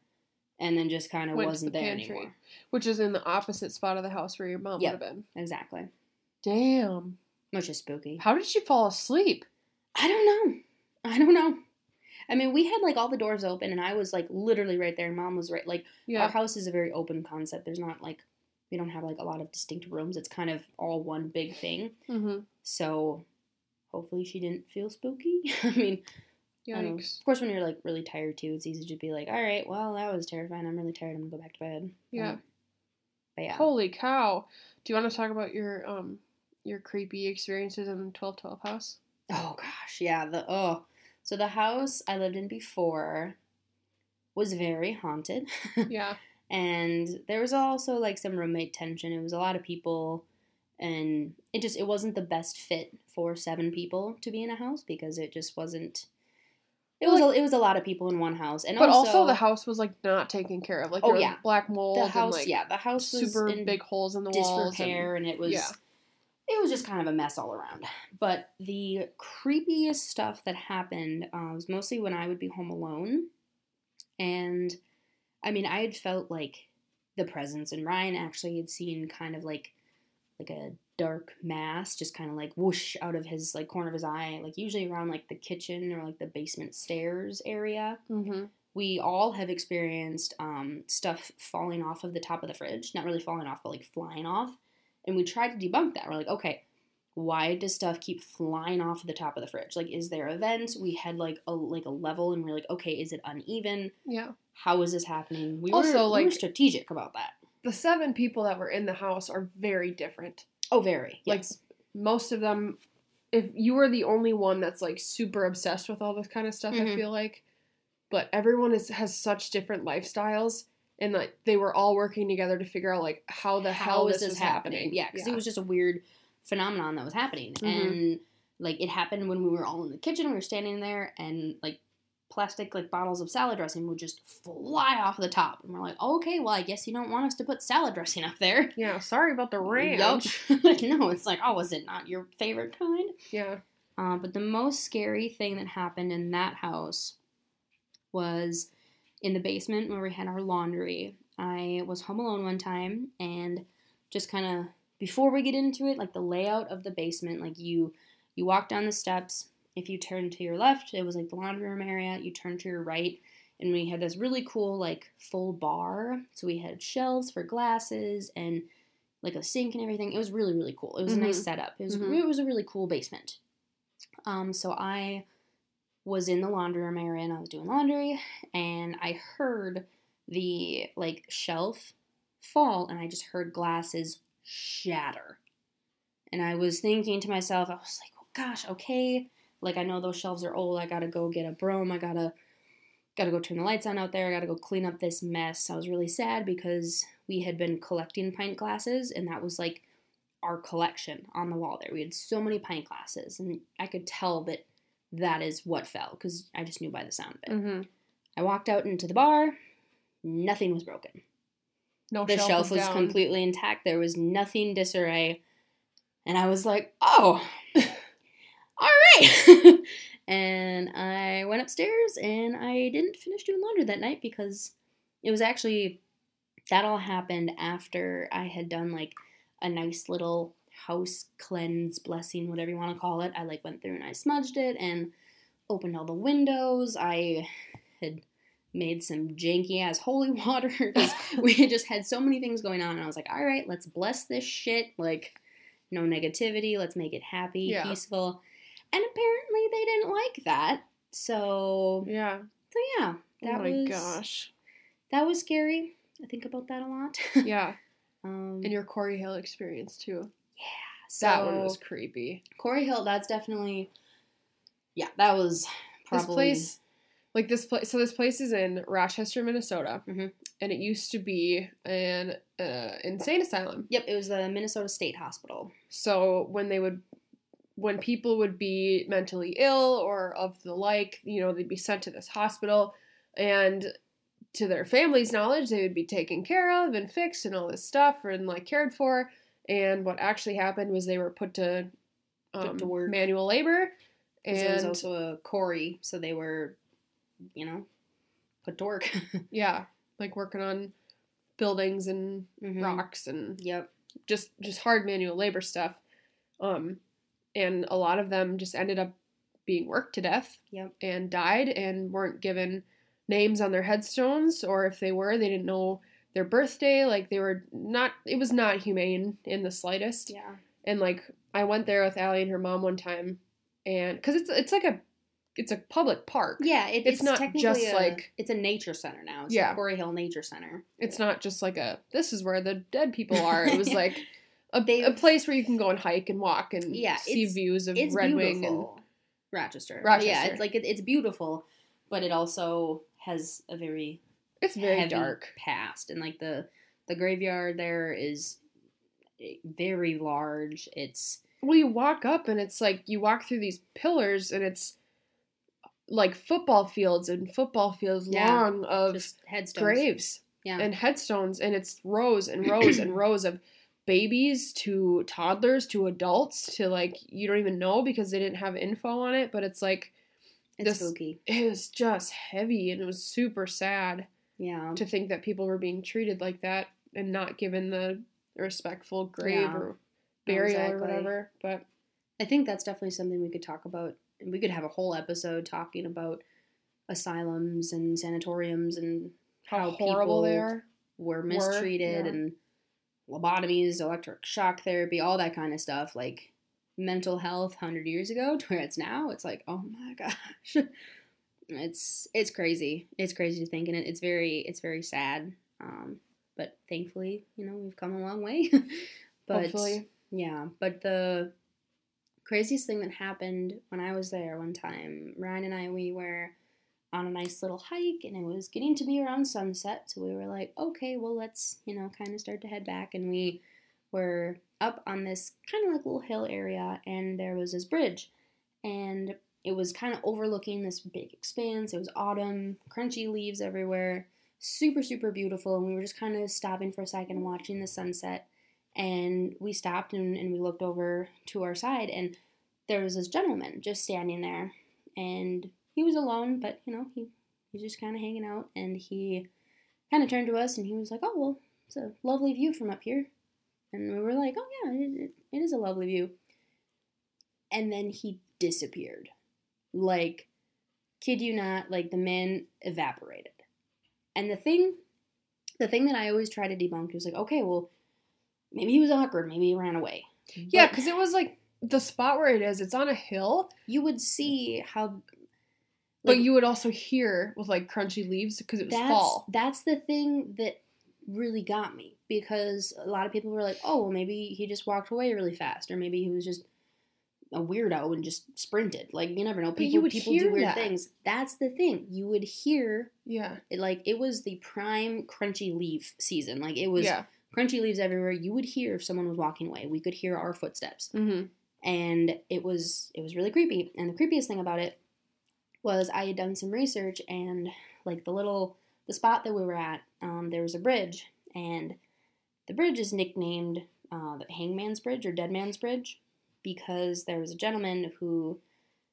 S3: and then just kind of wasn't
S4: the
S3: there
S4: pantry.
S3: anymore.
S4: Which is in the opposite spot of the house where your mom
S3: Yep.
S4: would have been.
S3: Exactly.
S4: Damn.
S3: Which is spooky.
S4: How did she fall asleep?
S3: I don't know. I don't know. I mean, we had like all the doors open, and I was like literally right there, and mom was right. Like
S4: Yeah.
S3: our house is a very open concept. There's not like we don't have like a lot of distinct rooms. It's kind of all one big thing.
S4: mm-hmm.
S3: So hopefully she didn't feel spooky. I mean, I don't know.
S4: Yikes.
S3: of course, when you're like really tired too, it's easy to be like, all right, well, that was terrifying. I'm really tired. I'm gonna go back to bed.
S4: Yeah.
S3: Um, but yeah.
S4: Holy cow. Do you want to talk about your um your creepy experiences in the twelve twelve house?
S3: Oh gosh, yeah. The oh, so the house I lived in before was very haunted.
S4: Yeah.
S3: and there was also like some roommate tension. It was a lot of people, and it just it wasn't the best fit for seven people to be in a house because it just wasn't. It was a, it was a lot of people in one house, and
S4: But also,
S3: also,
S4: the house was like not taken care of. Like
S3: Oh, yeah.
S4: black mold
S3: the
S4: and
S3: house
S4: like
S3: yeah the house was
S4: super
S3: in
S4: big holes in the walls.
S3: disrepair, and, it was
S4: yeah.
S3: it was just kind of a mess all around. But the creepiest stuff that happened uh, was mostly when I would be home alone, and I mean I had felt like the presence, and Ryan actually had seen kind of like like a dark mass just kind of like whoosh out of his like corner of his eye like usually around like the kitchen or like the basement stairs area
S4: Mm-hmm.
S3: we all have experienced um, stuff falling off of the top of the fridge. Not really falling off, but like flying off. And we tried to debunk that. We're like, okay, why does stuff keep flying off of the top of the fridge? Like, is there a vent? We had like a like a level, and we're like, okay, is it uneven?
S4: Yeah.
S3: How is this happening? We
S4: Also,
S3: were, we were
S4: like-
S3: strategic about that.
S4: The seven people that were in the house are very different.
S3: Oh, very.
S4: Like,
S3: Yes.
S4: Most of them, if you were the only one that's like super obsessed with all this kind of stuff, I
S3: Mhm.
S4: feel like. But everyone is has such different lifestyles, and like they were all working together to figure out like how the hell
S3: How is
S4: this,
S3: this happening?
S4: happening.
S3: Yeah, because it was just a weird phenomenon that was happening,
S4: Mhm.
S3: and like it happened when we were all in the kitchen. We were standing there, and like plastic like bottles of salad dressing would just fly off the top, and we're like, okay, well, I guess you don't want us to put salad dressing up there.
S4: Yeah, sorry about the ranch.
S3: Like, no, it's like, oh, was it not your favorite kind?
S4: Yeah.
S3: Uh, but the most scary thing that happened in that house was in the basement where we had our laundry. I was home alone one time and just kind of before we get into it, like the layout of the basement, like you you walk down the steps. If you turn to your left, it was like the laundry room area. You turn to your right, and we had this really cool like full bar. So we had shelves for glasses and like a sink and everything. It was really really cool. It was a nice
S4: Mhm.
S3: setup. It was
S4: Mhm.
S3: it was a really cool basement. Um, so I was in the laundry room area and I was doing laundry, and I heard the like shelf fall, and I just heard glasses shatter. And I was thinking to myself, I was like, oh, gosh, okay. Like I know those shelves are old. I gotta go get a broom. I gotta gotta go turn the lights on out there. I gotta go clean up this mess. I was really sad because we had been collecting pint glasses, and that was like our collection on the wall there. We had so many pint glasses, and I could tell that that is what fell because I just knew by the sound of it.
S4: Mm-hmm.
S3: I walked out into the bar. Nothing was broken.
S4: No
S3: The shelf, was
S4: down.
S3: completely intact. There was nothing disarray. And I was like, oh, and I went upstairs and I didn't finish doing laundry that night because it was actually that all happened after I had done like a nice little house cleanse blessing, whatever you want to call it. I like went through and I smudged it and opened all the windows. I had made some janky ass holy water because we had just had so many things going on. And I was like, all right, let's bless this shit. Like, no negativity. Let's make it happy,
S4: Yeah.
S3: peaceful. And apparently they didn't like that. So,
S4: Yeah.
S3: so yeah, that was.
S4: oh my
S3: was
S4: gosh.
S3: that was scary. I think about that a lot.
S4: Yeah.
S3: um,
S4: And your Quarry Hill experience too. Yeah.
S3: So,
S4: that one was creepy.
S3: Quarry Hill. That's definitely, yeah, that was probably
S4: This place, like this place, so this place is in Rochester, Minnesota,
S3: Mhm.
S4: and it used to be an uh, insane asylum.
S3: Yep, it was the Minnesota State Hospital.
S4: So when they would, when people would be mentally ill or of the like, you know, they'd be sent to this hospital, and to their family's knowledge, they would be taken care of and fixed and all this stuff and like cared for. And what actually happened was they were put to,
S3: Put
S4: um,
S3: to work.
S4: manual labor. and
S3: it was also a quarry, so they were, you know, put to work.
S4: yeah, like working on buildings and
S3: Mhm.
S4: rocks and
S3: Yep.
S4: just just hard manual labor stuff. Um, and a lot of them just ended up being worked to death
S3: Yep.
S4: and died and weren't given names on their headstones, or if they were, they didn't know their birthday. Like they were not. It was not humane in the slightest.
S3: Yeah.
S4: And like I went there with Allie and her mom one time, and because it's it's like a it's a public park.
S3: Yeah, it,
S4: It's
S3: it's,
S4: not just
S3: a,
S4: like-
S3: it's a nature center now. It's
S4: Yeah.
S3: the Quarry Hill Nature Center.
S4: It's not just like a this is where the dead people are. It was like a, a
S3: They've-
S4: place where you can go and hike and walk and
S3: Yeah,
S4: see views of Red Wing and.
S3: Rochester.
S4: Rochester.
S3: Yeah, it's like it, it's beautiful, but it also has a very
S4: it's very dark.
S3: past, and like the the graveyard there is eh, very large. It's
S4: Well, you walk up and it's like you walk through these pillars and it's like football fields and football fields
S3: Yeah,
S4: long of
S3: just headstones.
S4: graves
S3: Yeah.
S4: and headstones and it's rows and rows and rows of babies to toddlers to adults to like you don't even know because they didn't have info on it but it's like
S3: it's
S4: this-
S3: spooky.
S4: it was just heavy and it was super sad
S3: Yeah.
S4: to think that people were being treated like that and not given the respectful grave
S3: Yeah.
S4: or burial
S3: Exactly.
S4: or whatever but
S3: I think that's definitely something we could talk about. We could have a whole episode talking about asylums and sanatoriums and
S4: how,
S3: How
S4: horrible they
S3: people
S4: are
S3: were mistreated
S4: yeah.
S3: and lobotomies, electric shock therapy, all that kind of stuff. Like mental health 100 years ago to where it's now, it's like, oh my gosh. It's it's crazy. It's crazy to think and it, it's very it's very sad. Um, but thankfully, you know, we've come a long way. but
S4: hopefully
S3: yeah, but the craziest thing that happened when I was there one time, Ryan and I, we were on a nice little hike and it was getting to be around sunset. So we were like, okay, well, let's, you know, kind of start to head back. And we were up on this kind of like little hill area and there was this bridge. And it was kind of overlooking this big expanse. It was autumn, crunchy leaves everywhere, super, super beautiful. And we were just kind of stopping for a second, watching the sunset and we stopped and, and we looked over to our side and there was this gentleman just standing there and he was alone but you know he, he was just kind of hanging out and he kind of turned to us and he was like oh well it's a lovely view from up here. And we were like oh yeah it, it, it is a lovely view. And then he disappeared. Like kid you not like the man evaporated. And the thing the thing that i always try to debunk was like okay well maybe he was awkward maybe he ran away.
S4: Yeah because it was like the spot where it is it's on a hill.
S3: You would see how
S4: but
S3: like,
S4: you would also hear with like crunchy leaves because it was
S3: that's
S4: fall.
S3: that's the thing that really got me because a lot of people were like oh well maybe he just walked away really fast or maybe he was just a weirdo and just sprinted. Like you never know.
S4: But
S3: people people
S4: hear
S3: do weird
S4: that.
S3: things. That's the thing. You would hear
S4: yeah.
S3: it, like it was the prime crunchy leaf season. Like it was
S4: yeah.
S3: crunchy leaves everywhere. You would hear if someone was walking away. We could hear our footsteps.
S4: Mm-hmm.
S3: and it was it was really creepy. And the creepiest thing about it was i had done some research and like the little the spot that we were at um, there was a bridge and the bridge is nicknamed uh, the hangman's bridge or dead man's bridge because there was a gentleman who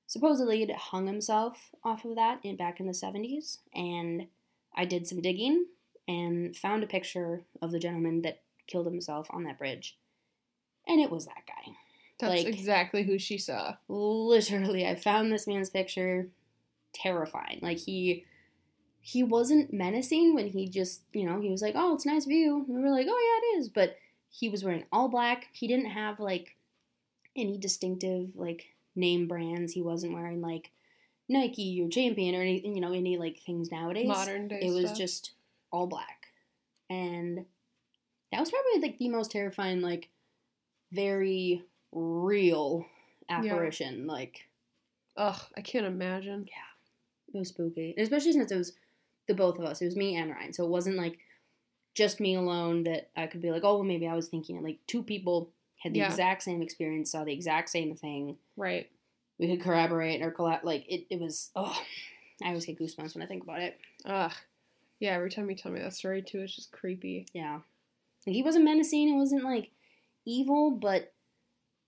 S3: supposedly had hung himself off of that in back in the 70s. And I did some digging and found a picture of the gentleman that killed himself on that bridge. And it was that guy.
S4: That's
S3: Like-
S4: exactly who she saw.
S3: Literally, I found this man's picture terrifying. Like he he wasn't menacing when he just, you know, he was like, "Oh, it's a nice view." And we were like, "Oh yeah, it is." But he was wearing all black. He didn't have like any distinctive like name brands. He wasn't wearing like Nike or Champion or anything, you know, any like things nowadays.
S4: Modern day
S3: It was
S4: stuff.
S3: just all black. And that was probably like the most terrifying, like very real apparition. Like
S4: Ugh, I can't imagine.
S3: It was spooky. Especially since it was the both of us. It was me and Ryan. So it wasn't like just me alone that I could be like, oh well, maybe I was thinking it. Like two people had the
S4: Yeah.
S3: exact same experience, saw the exact same thing.
S4: Right.
S3: We could corroborate or collab like it, it was oh I always get goosebumps when I think about it.
S4: Ugh. Yeah, every time you tell me that story too, it's just creepy.
S3: Yeah. Like he wasn't menacing, it wasn't like evil, but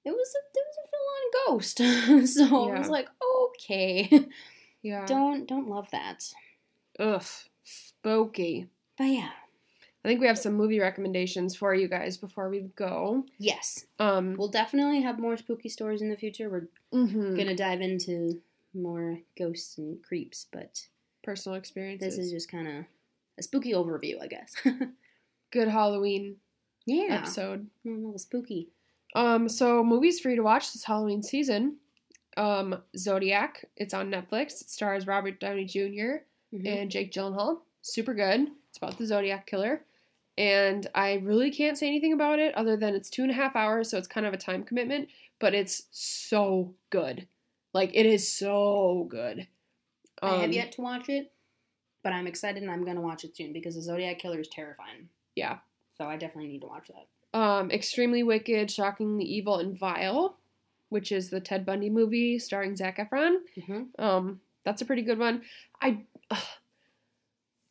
S3: it was a it was a full on ghost. so I was like, okay.
S4: Yeah.
S3: don't don't love that.
S4: Ugh. Spooky.
S3: But yeah.
S4: I think we have some movie recommendations for you guys before we go.
S3: Yes.
S4: Um
S3: We'll definitely have more spooky stories in the future. We're
S4: mhm,
S3: gonna dive into more ghosts and creeps, but
S4: personal experiences.
S3: this is just kind of a spooky overview, I guess.
S4: good Halloween
S3: yeah,
S4: episode.
S3: a little spooky.
S4: Um, so movies for you to watch this Halloween season. Um, Zodiac. It's on Netflix. It stars Robert Downey junior
S3: Mhm.
S4: and Jake Gyllenhaal. Super good. It's about the Zodiac killer. And I really can't say anything about it other than it's two and a half hours, so it's kind of a time commitment, but it's so good. Like it is so good.
S3: I have
S4: Um,
S3: yet to watch it, but I'm excited and I'm gonna watch it soon because the Zodiac Killer is terrifying.
S4: Yeah.
S3: So I definitely need to watch that.
S4: Um, Extremely Wicked, Shockingly Evil, and Vile, which is the Ted Bundy movie starring Zac Efron.
S3: Mm-hmm.
S4: Um, that's a pretty good one. I. ugh,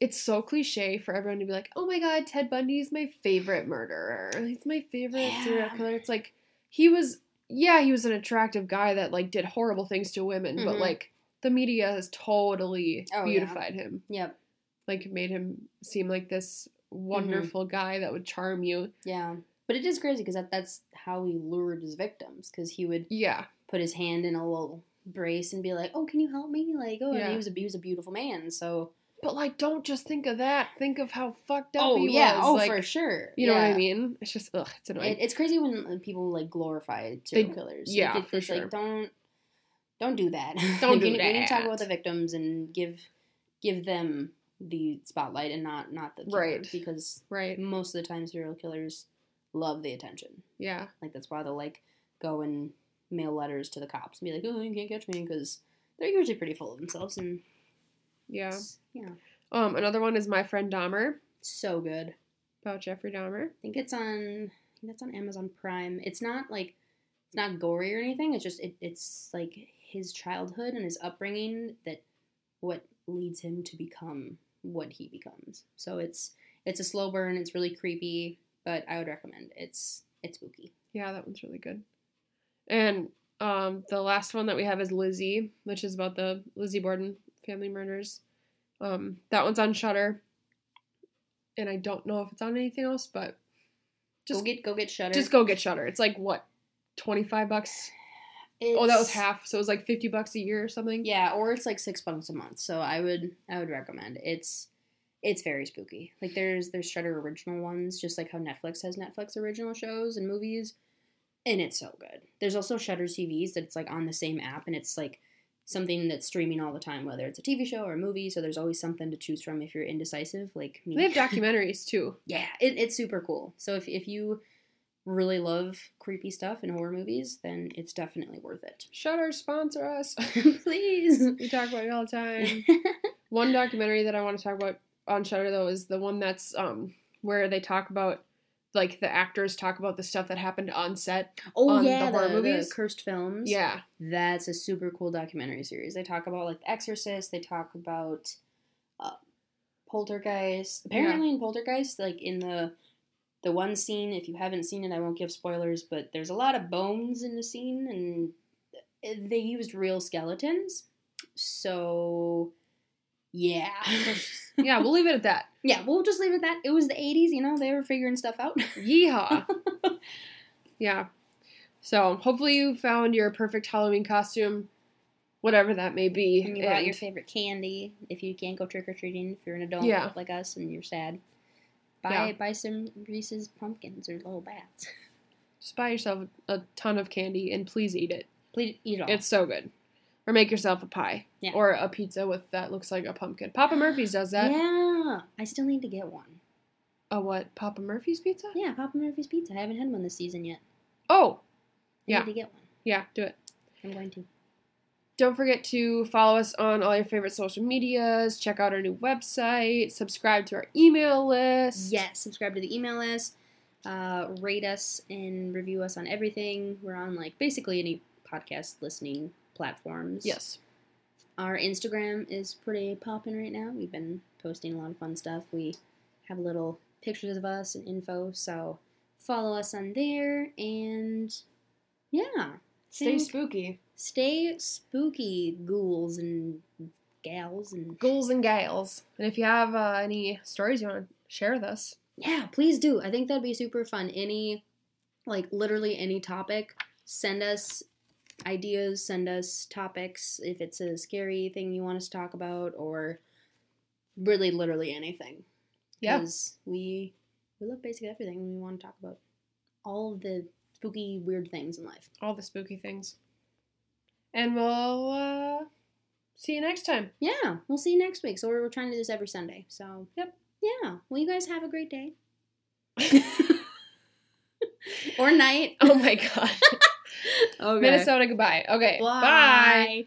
S4: it's so cliche for everyone to be like, "Oh my God, Ted Bundy is my favorite murderer. He's my favorite serial killer." It's like he was, yeah, he was an attractive guy that like did horrible things to women, but
S3: Mhm.
S4: like the media has totally
S3: Oh, yeah.
S4: beautified him,
S3: Yep.
S4: like made him seem like this
S3: Mm-hmm.
S4: wonderful guy that would charm you.
S3: Yeah. But it is crazy because that, that's how he lured his victims because he would
S4: Yeah,
S3: put his hand in a little brace and be like, "Oh, can you help me?" Like, oh,
S4: Yeah.
S3: he was a he was a beautiful man. So,
S4: but like, don't just think of that. Think of how fucked up
S3: oh
S4: he
S3: yeah,
S4: was.
S3: oh
S4: like,
S3: for sure.
S4: You know what I mean? It's just ugh, it's annoying.
S3: It, it's crazy when uh, people like glorify serial
S4: They-
S3: killers.
S4: yeah,
S3: like, it-
S4: for
S3: it's
S4: sure.
S3: like don't don't do that.
S4: Don't
S3: Like,
S4: do
S3: we, need- We need to talk about the victims and give give them the spotlight and not not the killer,
S4: Right.
S3: because
S4: right?
S3: most of the time serial killers love the attention.
S4: Yeah.
S3: Like that's why they'll like go and mail letters to the cops and be like, "Oh, you can't catch me," because they're usually pretty full of themselves and
S4: Yeah.
S3: yeah,
S4: Um, another one is My Friend Dahmer
S3: so good.
S4: about Jeffrey Dahmer.
S3: I think it's on. I think that's on Amazon Prime. It's not like it's not gory or anything. It's just it, it's like his childhood and his upbringing that what leads him to become what he becomes. So it's it's a slow burn. It's really creepy, but I would recommend. It's it's spooky.
S4: Yeah, that one's really good. And um, the last one that we have is Lizzie, which is about the Lizzie Borden family murders. Um, that one's on Shudder, and I don't know if it's on anything else, but just
S3: go get go get Shudder.
S4: just go get Shudder. It's like what, twenty five bucks? Oh, that was half, so it was like fifty bucks a year or something.
S3: Yeah, or it's like six bucks a month. So I would I would recommend. It's it's very spooky. Like there's there's Shudder original ones, just like how Netflix has Netflix original shows and movies, and it's so good. There's also Shudder TVs that's like on the same app, and it's like something that's streaming all the time, whether it's a TV show or a movie. So there's always something to choose from if you're indecisive, like me.
S4: They have documentaries too.
S3: yeah, it, it's super cool. So if if you really love creepy stuff and horror movies, then it's definitely worth it.
S4: Shudder sponsor us.
S3: Please.
S4: we talk about it all the time. One documentary that I want to talk about on Shudder though is the one that's um where they talk about like the actors talk about the stuff that happened on set.
S3: Oh
S4: on
S3: yeah, the,
S4: horror
S3: the
S4: movies?
S3: cursed films.
S4: Yeah.
S3: that's a super cool documentary series. They talk about like The Exorcist. They talk about uh, Poltergeist. Apparently, in Poltergeist, like in the the one scene, if you haven't seen it, I won't give spoilers, but there's a lot of bones in the scene, and they used real skeletons. So, yeah.
S4: yeah, we'll leave it at that.
S3: yeah, we'll just leave it at that. It was the 80s, you know, they were figuring stuff out.
S4: Yeehaw. yeah. So hopefully you found your perfect Halloween costume, whatever that may be.
S3: And you got your favorite candy if you can't go trick or treating, if you're an adult
S4: Yeah.
S3: like us and you're sad. Buy
S4: Yeah.
S3: buy some Reese's pumpkins or little bats.
S4: just buy yourself a ton of candy and please eat it.
S3: Please eat it all.
S4: It's so good. Or make yourself a pie.
S3: Yeah.
S4: Or a pizza with that looks like a pumpkin. Papa Murphy's does that.
S3: yeah, I still need to get one.
S4: A what? Papa Murphy's pizza?
S3: Yeah, Papa Murphy's Pizza. I haven't had one this season yet.
S4: Oh,
S3: I
S4: Yeah.
S3: need to get one.
S4: yeah, do it.
S3: I'm going to.
S4: Don't forget to follow us on all your favorite social medias, check out our new website, subscribe to our email list.
S3: Yes, subscribe to the email list. Uh, rate us and review us on everything. We're on like basically any podcast listening platforms.
S4: Yes.
S3: Our Instagram is pretty popping right now. We've been posting a lot of fun stuff. We have little pictures of us and info, so follow us on there and yeah.
S4: Stay spooky.
S3: Stay spooky, ghouls and gals and
S4: Ghouls and gals. And if you have uh, any stories you want to share with us,
S3: yeah, please do. I think that'd be super fun. Any like literally any topic, send us ideas, send us topics if it's a scary thing you want us to talk about or really literally anything.
S4: Yeah.
S3: Because we we love basically everything and we want to talk about all of the spooky weird things in life.
S4: all the spooky things. And we'll uh, see you next time.
S3: Yeah, we'll see you next week. So we're, we're trying to do this every Sunday. So
S4: Yep.
S3: Yeah. Well, you guys have a great day or night.
S4: oh my god.
S3: Okay.
S4: Minnesota, goodbye. Okay.
S3: Bye.